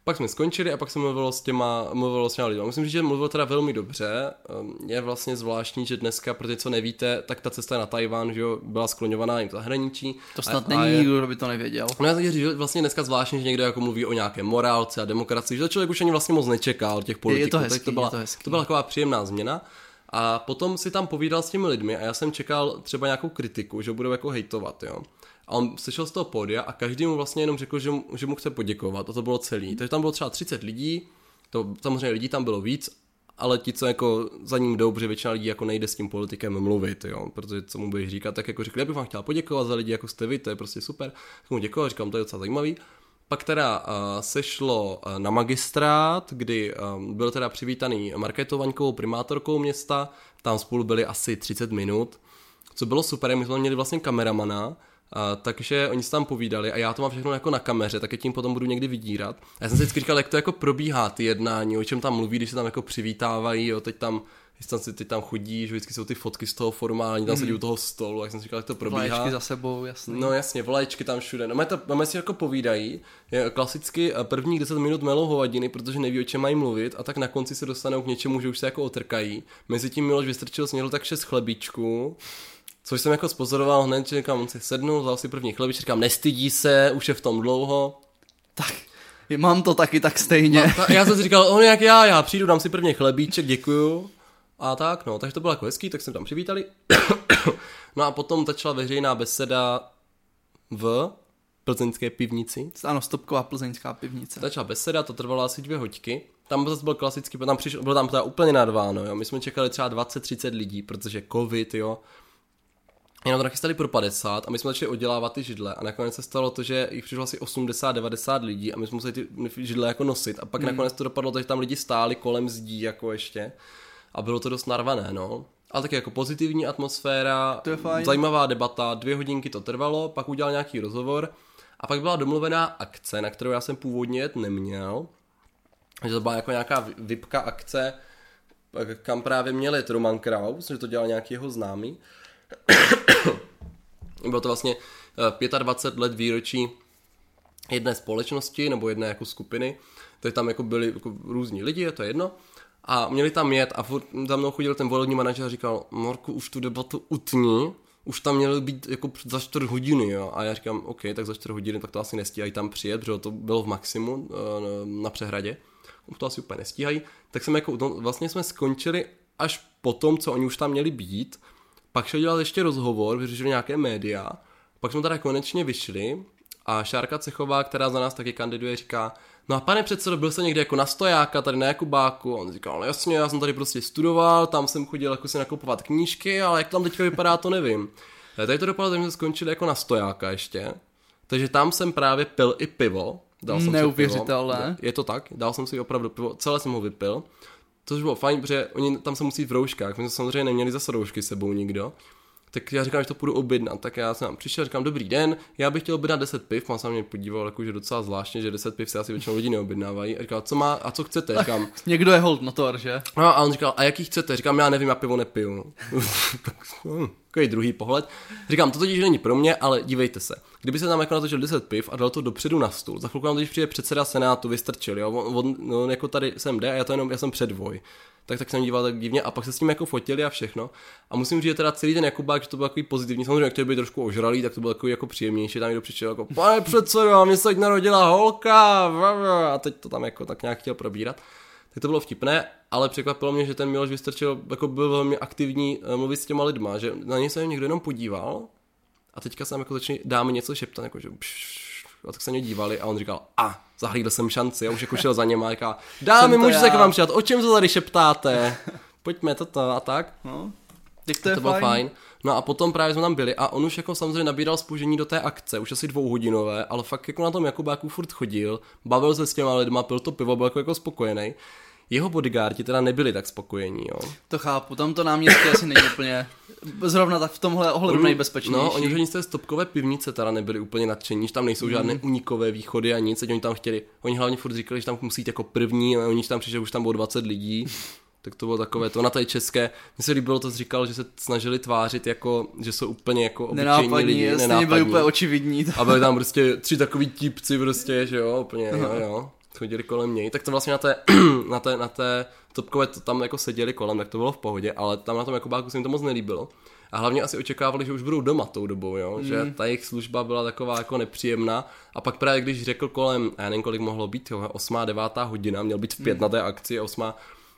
Pak jsme skončili a pak jsem mluvil s těma, mluvil s těma lidmi. Musím říct, že mluvil teda velmi dobře. Um, Je vlastně zvláštní, že dneska, pro ty, co nevíte, tak ta cesta na Tajván, že jo, byla skloňovaná jim v zahraničí. to snad a, a není je- nikdo, kdo by to nevěděl. No já tak říct, že vlastně dneska zvláštní, že někdo jako mluví o nějaké morálce a demokracii, že to člověk už ani vlastně moc nečekal od těch politiků. to tak hezký, to byla, je to hezký. to byla taková příjemná změna. A potom si tam povídal s těmi lidmi a já jsem čekal třeba nějakou kritiku, že budou jako hejtovat, jo. A on sešel z toho pódia a každý mu vlastně jenom řekl, že mu, že mu chce poděkovat a to bylo celý. Takže tam bylo třeba 30 lidí, to samozřejmě lidí tam bylo víc, ale ti, co jako za ním jdou, protože většina lidí jako nejde s tím politikem mluvit, jo, protože co mu budeš říkat, tak jako řekli, já bych vám chtěl poděkovat za lidi, jako jste vy, to je prostě super. Tak mu děkoval, říkám, to je docela zajímavý. Pak teda uh, sešlo uh, na magistrát, kdy um, byl teda přivítaný Markétou Vaňkovou, primátorkou města, tam spolu byli asi 30 minut. Co bylo super, my jsme měli vlastně kameramana, a, takže oni se tam povídali a já to mám všechno jako na kameře, tak je tím potom budu někdy vydírat. A já jsem si vždycky říkal, jak to jako probíhá ty jednání, o čem tam mluví, když se tam jako přivítávají, jo, teď tam tam, si, teď tam chodí, že vždycky jsou ty fotky z toho formální, tam sedí u toho stolu, jak jsem si říkal, jak to probíhá. Vlaječky za sebou, jasný. No jasně, vlaječky tam všude. No máme, to, máme si jako povídají, je klasicky eh, prvních 10 minut melou hovadiny, protože neví, o čem mají mluvit a tak na konci se dostanou k něčemu, že už se jako otrkají. Mezi tím Miloš vystrčil snědl tak 6 chlebíčků, což jsem jako spozoroval hned, že říkám, on si sednul, vzal si první chlebíček, říkám, nestydí se, už je v tom dlouho. Tak, mám to taky tak stejně. Ta, já jsem si říkal, on jak já, já přijdu, dám si první chlebíček, děkuju. A tak, no, takže to bylo jako hezký, tak jsme tam přivítali. no a potom začala veřejná beseda v plzeňské pivnici. Ano, stopková plzeňská pivnice. Začala beseda, to trvalo asi dvě hoďky. Tam zase byl klasický, tam přišlo, bylo tam teda úplně nadváno, jo. My jsme čekali třeba 20-30 lidí, protože covid, jo. Jenom to nachystali pro 50 a my jsme začali oddělávat ty židle a nakonec se stalo to, že jich přišlo asi 80-90 lidí a my jsme museli ty židle jako nosit a pak Hmm. mm. nakonec to dopadlo, takže tam lidi stáli kolem zdí jako ještě a bylo to dost narvané, no. Ale taky jako pozitivní atmosféra, To je fajn. zajímavá debata, dvě hodinky to trvalo, pak udělal nějaký rozhovor a pak byla domluvená akce, na kterou já jsem původně jet neměl. že to byla jako nějaká vypka akce, kam právě měl jet Roman Kraus, že to dělal nějaký jeho známý. Bylo to vlastně eh, 25 let výročí jedné společnosti nebo jedné jako skupiny, takže tam jako byli jako různí lidi, to je jedno. A měli tam jet a za mnou chodil ten volební manažer a říkal, Marku, už tu debatu utní, už tam měly být jako za 4 hodiny, jo. A já říkám, OK, tak za 4 hodiny, tak to asi nestíhají tam přijet, protože to bylo v maximu eh, na přehradě. To asi úplně nestíhají. Tak jsme jako, no, vlastně jsme skončili až po tom, co oni už tam měli být. Pak šel dělat ještě rozhovor, vyřešili nějaké média. Pak jsme teda konečně vyšli a Šárka Cechová, která za nás taky kandiduje, říká, no a pane předsedo, byl jsem někde jako na stojáka, tady na Jakubáku. A on říkal, no jasně, já jsem tady prostě studoval, tam jsem chodil jako si nakupovat knížky, ale jak tam teďka vypadá, to nevím. A tady to dopadlo, že jsme skončili jako na stojáka ještě. Takže tam jsem právě pil i pivo. Dal jsem Neuvěřitelné. Si pivo. Je to tak, dal jsem si opravdu pivo, celé jsem ho vypil. Což bylo fajn, protože oni tam se musí v rouškách, my jsme samozřejmě neměli zase roušky s sebou nikdo. Tak já říkám, že to půjdu objednat. Tak já jsem přišel, říkám, dobrý den, já bych chtěl objednat 10 piv. Mám se na mě podíval, jakože docela zvláštně, že 10 piv se asi většinou lidi neobjednávají. A říkal, co má, a co chcete? Říkám, Někdo je hold motor, že? No a on říkal, a jaký chcete? Říkám, já nevím, já pivo nepiju. tak, hm, takový druhý pohled. Říkám, to totiž není pro mě, ale dívejte se. Kdyby se tam jako natočil 10 piv a dal to dopředu na stůl, za chvilku nám totiž přijde předseda senátu, vystrčil, jo, on, on, no, jako tady sem jde a já to jenom, já jsem předvoj. Tak, tak jsem díval tak divně a pak se s tím jako fotili a všechno. A musím říct, že teda celý ten Jakubák, že to byl takový pozitivní. Samozřejmě, jak to by trošku ožralý, tak to bylo takový jako příjemnější. Tam někdo přišel jako, pane předsedo, mě se narodila holka. A teď to tam jako tak nějak chtěl probírat tak to bylo vtipné, ale překvapilo mě, že ten Miloš Vystrčil jako byl velmi aktivní uh, mluvit s těma lidma, že na něj se někdo jenom podíval a teďka jsem jako začali dáme něco šeptat, jako že pš, a tak se mě dívali a on říkal, a, zahlídl jsem šanci a už jako šel za něma a říká, dámy, můžu se k vám přijat, o čem se tady šeptáte? Pojďme toto a tak. No, to je to bylo fajn. fajn. No a potom právě jsme tam byli a on už jako samozřejmě nabíral spoužení do té akce, už asi dvouhodinové, ale fakt jako na tom Jakubáku furt chodil, bavil se s těma lidma, pil to pivo, byl jako, jako spokojený. Jeho bodyguardi teda nebyli tak spokojení, jo. To chápu, tam to náměstí asi není úplně zrovna tak v tomhle ohledu nejbezpečnější. No, oni že z té stopkové pivnice teda nebyli úplně nadšení, že tam nejsou žádné Mhm. unikové východy a nic, oni tam chtěli, oni hlavně furt říkali, že tam musí jít jako první, a oni tam přišli, už tam bylo 20 lidí, tak to bylo takové to na té české. Mně se líbilo to, říkal, že se snažili tvářit jako, že jsou úplně jako obyčejní Nenápadní, lidi, stejně byli nenápadní. úplně očividní. A byli tam prostě tři takový típci prostě, že jo, úplně, jo, jo. Chodili kolem něj, tak to vlastně na té, na té, na té topkové to tam jako seděli kolem, tak to bylo v pohodě, ale tam na tom Jakubáku se jim to moc nelíbilo. A hlavně asi očekávali, že už budou doma tou dobou, jo? Mm. že ta jejich služba byla taková jako nepříjemná. A pak právě když řekl kolem, a já nevím kolik mohlo být, jo, 8. 9. hodina, měl být v pět mm. na té akci, 8.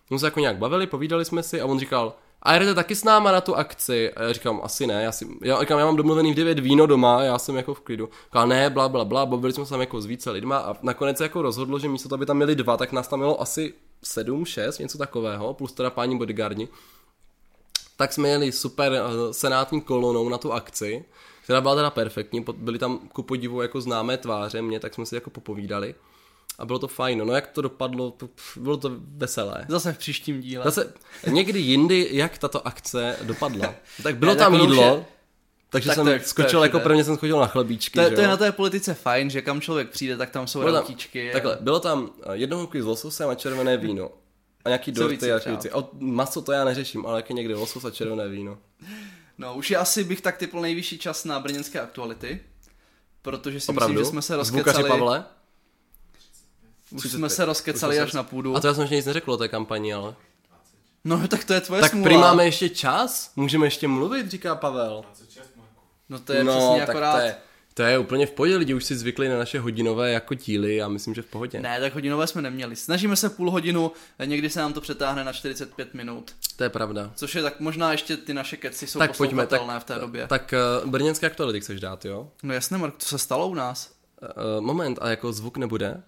My se jako nějak bavili, povídali jsme si a on říkal, a jdete taky s náma na tu akci? A já říkám, asi ne, já, si, já, říkám, já mám domluvený v 9 víno doma, já jsem jako v klidu. Říkal, ne, bla, bla, bla, bavili jsme se tam jako s více lidma a nakonec se jako rozhodlo, že místo toho, aby tam měli dva, tak nás tam mělo asi 7, 6, něco takového, plus teda páni bodyguardi. Tak jsme jeli super eh, senátní kolonou na tu akci, která byla teda perfektní, byly tam ku podivu jako známé tváře mě, tak jsme si jako popovídali. A bylo to fajn, no jak to dopadlo, to, pff, bylo to veselé. Zase v příštím díle. Zase někdy jindy, jak tato akce dopadla. Tak bylo Ne, tam tak už jídlo, je- takže tak jsem to je- to je skočil, jako prvně jsem schodil na chlebíčky, to, to je na té politice fajn, že kam člověk přijde, tak tam jsou rautíčky. Takhle, bylo tam eh, jednohubky s lososem a červené víno. A nějaký dorty a věci. Maso to já neřeším, ale jak je někdy losos a červené víno. No, už je asi bych tak typl nejvyšší čas na brněnské aktuality, protože si Opravdu? myslím, že jsme se Zvukaři rozkecali, Pavle? Už 35. jsme se rozkecali Už až na půdu. A to já jsem ještě nic neřekl o té kampani, ale. No, tak to je tvoje Tak smůla. prý máme ještě čas? Můžeme ještě mluvit, říká Pavel. No to je no, přesně tak akorát... to je, to je úplně v pohodě, lidi už si zvykli na naše hodinové jako díly a myslím, že v pohodě. Ne, tak hodinové jsme neměli. Snažíme se půl hodinu, někdy se nám to přetáhne na 45 minut. To je pravda. Což je tak možná ještě ty naše keci jsou Tak pojďme, tak, v té době. tak uh, brněnské aktuality chceš dát, jo? No jasně, Mark, to se stalo u nás. Uh, moment, a jako zvuk nebude?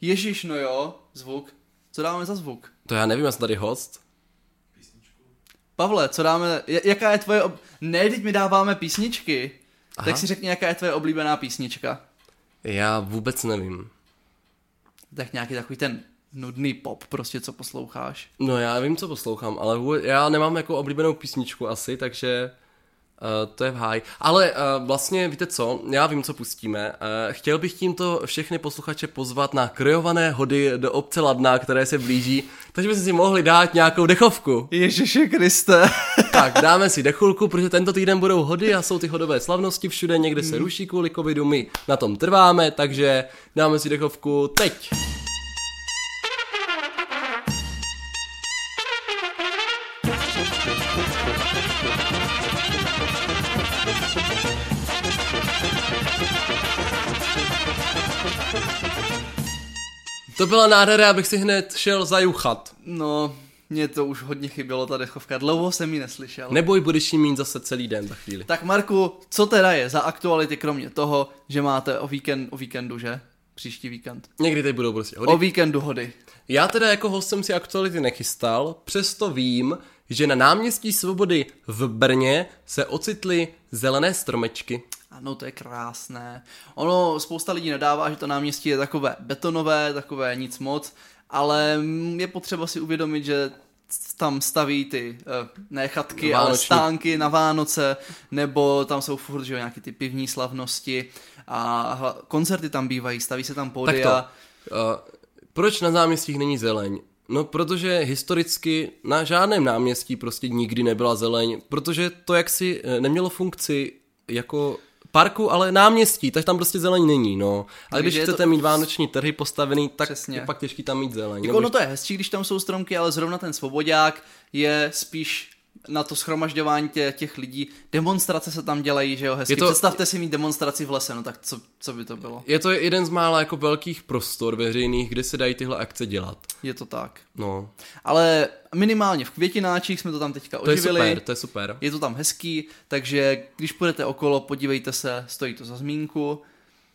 Ježíš, no jo, zvuk. Co dáme za zvuk? To já nevím, já jsem tady host. Pavle, co dáme, jaká je tvoje, ob... ne, teď mi dáváme písničky. Aha. Tak si řekni, jaká je tvoje oblíbená písnička. Já vůbec nevím. Tak nějaký takový ten nudný pop, prostě co posloucháš. No já vím, co poslouchám, ale vůbec, já nemám jako oblíbenou písničku asi, takže to je v háji. Ale uh, vlastně, víte co, já vím, co pustíme. Uh, chtěl bych tímto všechny posluchače pozvat na krojované hody do obce Ladná, které se blíží, takže byste si mohli dát nějakou dechovku. Ježiši Kriste. tak, dáme si dechulku, protože tento týden budou hody a jsou ty hodové slavnosti všude, někde se ruší kvůli covidu, my na tom trváme, takže dáme si dechovku teď. To byla nádhera, abych si hned šel zajuchat. No, mně to už hodně chybělo, ta dechovka. Dlouho jsem ji neslyšel. Neboj, budeš jí mít zase celý den za chvíli. Tak Marku, co teda je za aktuality, kromě toho, že máte o, víkend, o víkendu, že? Příští víkend. Někdy teď budou prostě hody. O víkendu hody. Já teda jako host jsem si aktuality nechystal, přesto vím, že na náměstí Svobody v Brně se ocitly zelené stromečky. Ano, to je krásné. Ono, spousta lidí nadává, že to náměstí je takové betonové, takové nic moc, ale je potřeba si uvědomit, že tam staví ty, eh, ne chatky, Vánoční. ale stánky na Vánoce, nebo tam jsou furt, že jo, nějaký ty pivní slavnosti a koncerty tam bývají, staví se tam Tak pódia. Uh, proč na náměstích není zeleň? No, protože historicky na žádném náměstí prostě nikdy nebyla zeleň, protože to jaksi eh, nemělo funkci jako parku, ale náměstí, tak tam prostě zeleň není, no. A když Takže je to- chcete mít vánoční trhy postavený, tak Přesně. je pak těžký tam mít zeleň. Jako ono to je hezčí, když tam jsou stromky, ale zrovna ten svobodák je spíš na to schromažďování tě, těch lidí. Demonstrace se tam dělají, že jo, hezky. Je to- Představte si mít demonstraci v lese, no tak co, co by to bylo? Je to jeden z mála jako velkých prostor veřejných, kde se dají tyhle akce dělat. Je to tak. No, Ale minimálně v květináčích jsme to tam teďka to je oživili. super, to je super. Je to tam hezký, takže když půjdete okolo, podívejte se, stojí to za zmínku.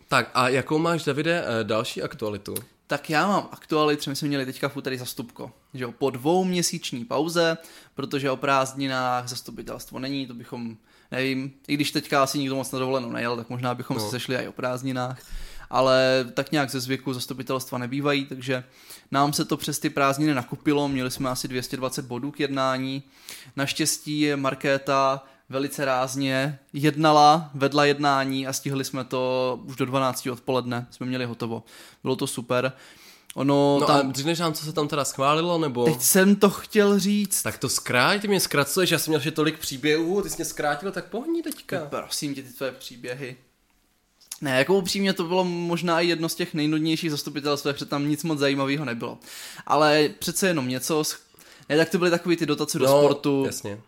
Tak a jakou máš, Davide, eh, další aktualitu? Tak já mám aktualit, my jsme měli teďka v úterý zastupko, že jo, po dvouměsíční pauze, protože o prázdninách zastupitelstvo není, to bychom, nevím, i když teďka asi nikdo moc na dovolenou nejel, tak možná bychom no. se sešli i o prázdninách, ale tak nějak ze zvyku zastupitelstva nebývají, takže nám se to přes ty prázdniny nakupilo, měli jsme asi 220 bodů k jednání. Naštěstí Markéta velice rázně jednala, vedla jednání a stihli jsme to už do 12 odpoledne, jsme měli hotovo. Bylo to super. Ono No tam... a řekneš nám, co se tam teda schválilo, nebo... Teď jsem to chtěl říct. Tak to zkrát, ty mě zkracuješ, já jsem měl že tolik příběhů, ty jsi mě zkrátil, tak pohni teďka. Prosím tě, ty tvoje příběhy. Ne, jako upřímně to bylo možná i jedno z těch nejnudnějších zastupitelstv, protože tam nic moc zajímavého nebylo. Ale přece jenom něco, ne, tak to byly takový ty dotace do sportu jasně.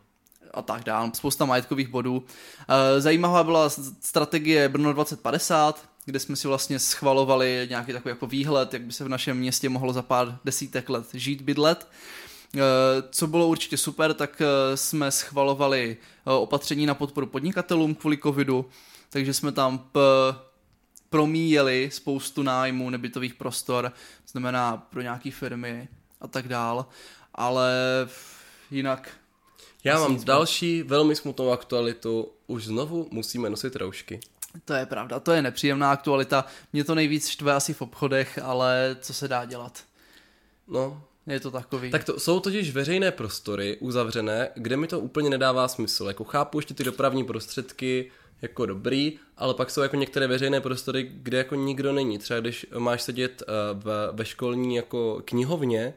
A tak dál, spousta majetkových bodů. Eh, Zajímavá byla strategie Brno 2050, kde jsme si vlastně schvalovali nějaký takový jako výhled, jak by se v našem městě mohlo za pár desítek let žít, bydlet. Eh, Co bylo určitě super, tak eh, jsme schvalovali opatření na podporu podnikatelům kvůli covidu, takže jsme tam p- promíjeli spoustu nájmů nebytových prostor, to znamená pro nějaké firmy a tak dál, ale jinak Já mám nic další velmi smutnou aktualitu. Už znovu musíme nosit roušky. To je pravda, to je nepříjemná aktualita. Mě to nejvíc štve asi v obchodech, ale co se dá dělat? No, Je to takový. tak to jsou totiž veřejné prostory uzavřené, kde mi to úplně nedává smysl. Jako chápu ještě ty dopravní prostředky jako dobrý, ale pak jsou jako některé veřejné prostory, kde jako nikdo není. Třeba když máš sedět eh, v, ve školní jako knihovně,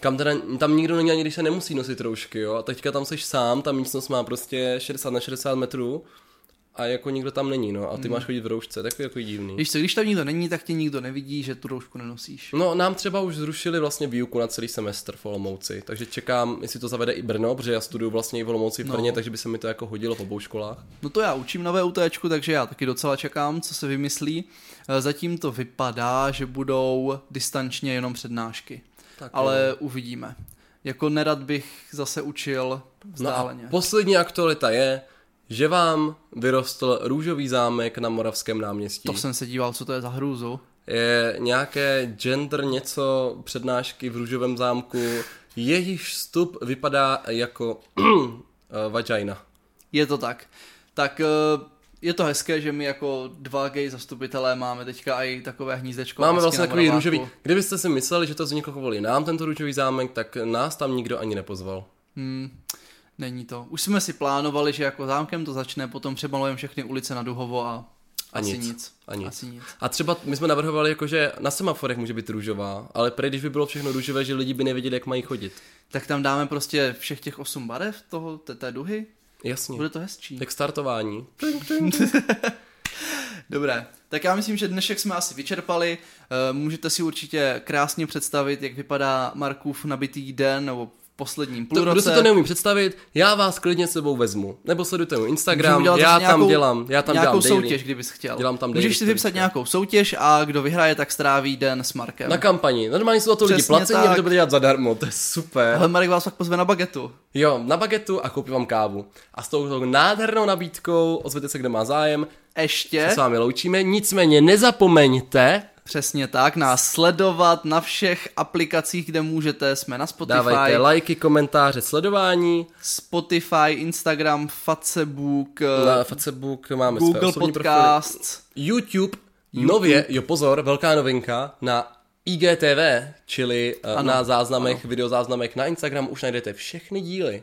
kam teda, tam nikdo není ani když se nemusí nosit roušky, jo, a teďka tam seš sám, ta místnost má prostě 60 na 60 metrů a jako nikdo tam není, no, a ty máš chodit v roušce, takový jako divný. Víš co, když tam nikdo není, tak tě nikdo nevidí, že tu roušku nenosíš. No, nám třeba už zrušili vlastně výuku na celý semestr v Olomouci, takže čekám, jestli to zavede i Brno, protože já studuju vlastně i v Olomouci v No. Brně, takže by se mi to jako hodilo v obou školách. No to já učím na VUT, takže já taky docela čekám, co se vymyslí. Eh, Zatím to vypadá, že budou distančně jenom přednášky. Tak Ale uvidíme. Jako nerad bych zase učil No vzdáleně. a poslední aktualita je, že vám vyrostl růžový zámek na Moravském náměstí. To jsem se díval, co to je za hrůzu. Je nějaké gender něco přednášky v růžovém zámku, jejíž vstup vypadá jako uh, vagina. Je to tak. Tak eh, je to hezké, že my jako dva gay zastupitelé máme teďka i takové hnízdečko. Máme vlastně takový Moraváku. růžový. Kdybyste si mysleli, že to vzniklo kvůli nám, tento růžový zámek, tak nás tam nikdo ani nepozval. Hmm. Není to. Už jsme si plánovali, že jako zámkem to začne, potom přemalujeme všechny ulice na Duhovo a, A asi nic. nic. A nic. Asi nic. A třeba my jsme navrhovali, jako, že na semaforech může být růžová, ale prej, když by bylo všechno růžové, že lidi by nevěděli, jak mají chodit. Tak tam dáme prostě všech těch osm barev toho, té, té duhy. Jasně. Bude to hezčí. Jak startování. Dobré, tak já myslím, že dnešek jsme asi vyčerpali. Eh, Můžete si určitě krásně představit, jak vypadá Markův nabitý den nebo posledním To, kdo půlroce. si to neumí představit, já vás klidně s sebou vezmu. Nebo sledujte můj Instagram, já tam dělám, já tam nějakou dělám daily. soutěž, kdybys chtěl. Dělám tam daily Můžeš si vypsat nějakou soutěž a kdo vyhraje, tak stráví den s Markem. Na kampani. Normálně jsou to lidi placení, tak. a to bude dělat zadarmo, to je super. Ale Marek vás pak pozve na bagetu. Jo, na bagetu a koupím vám kávu. A s tou nádhernou nabídkou ozvěte se, kdo má zájem. Ještě, S vámi loučíme, nicméně nezapomeňte, přesně tak, nás sledovat na všech aplikacích, kde můžete. Jsme na Spotify, dávajte lajky, komentáře, sledování. Spotify, Instagram, Facebook, Na Facebook máme své Google osobní Podcasts. YouTube, nově, jo pozor, velká novinka, na IGTV, čili ano, Ano, na záznamech, ano. videozáznamech na Instagram už najdete všechny díly.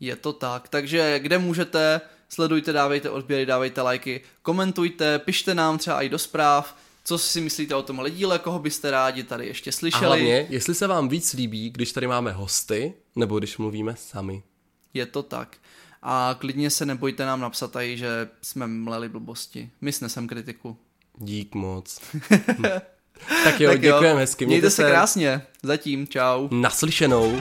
Je to tak, takže kde můžete, sledujte, dávejte odběry, dávejte lajky, komentujte, pište nám třeba i do zpráv, co si myslíte o tomhle díle, koho byste rádi tady ještě A slyšeli. hlavně, jestli se vám víc líbí, když tady máme hosty, nebo když mluvíme sami. Je to tak. A klidně se nebojte nám napsat tady, že jsme mleli blbosti. My snesem kritiku. Dík moc. tak jo, Tak děkujeme hezky. Mějte se krásně. Zatím, čau. Naslyšenou.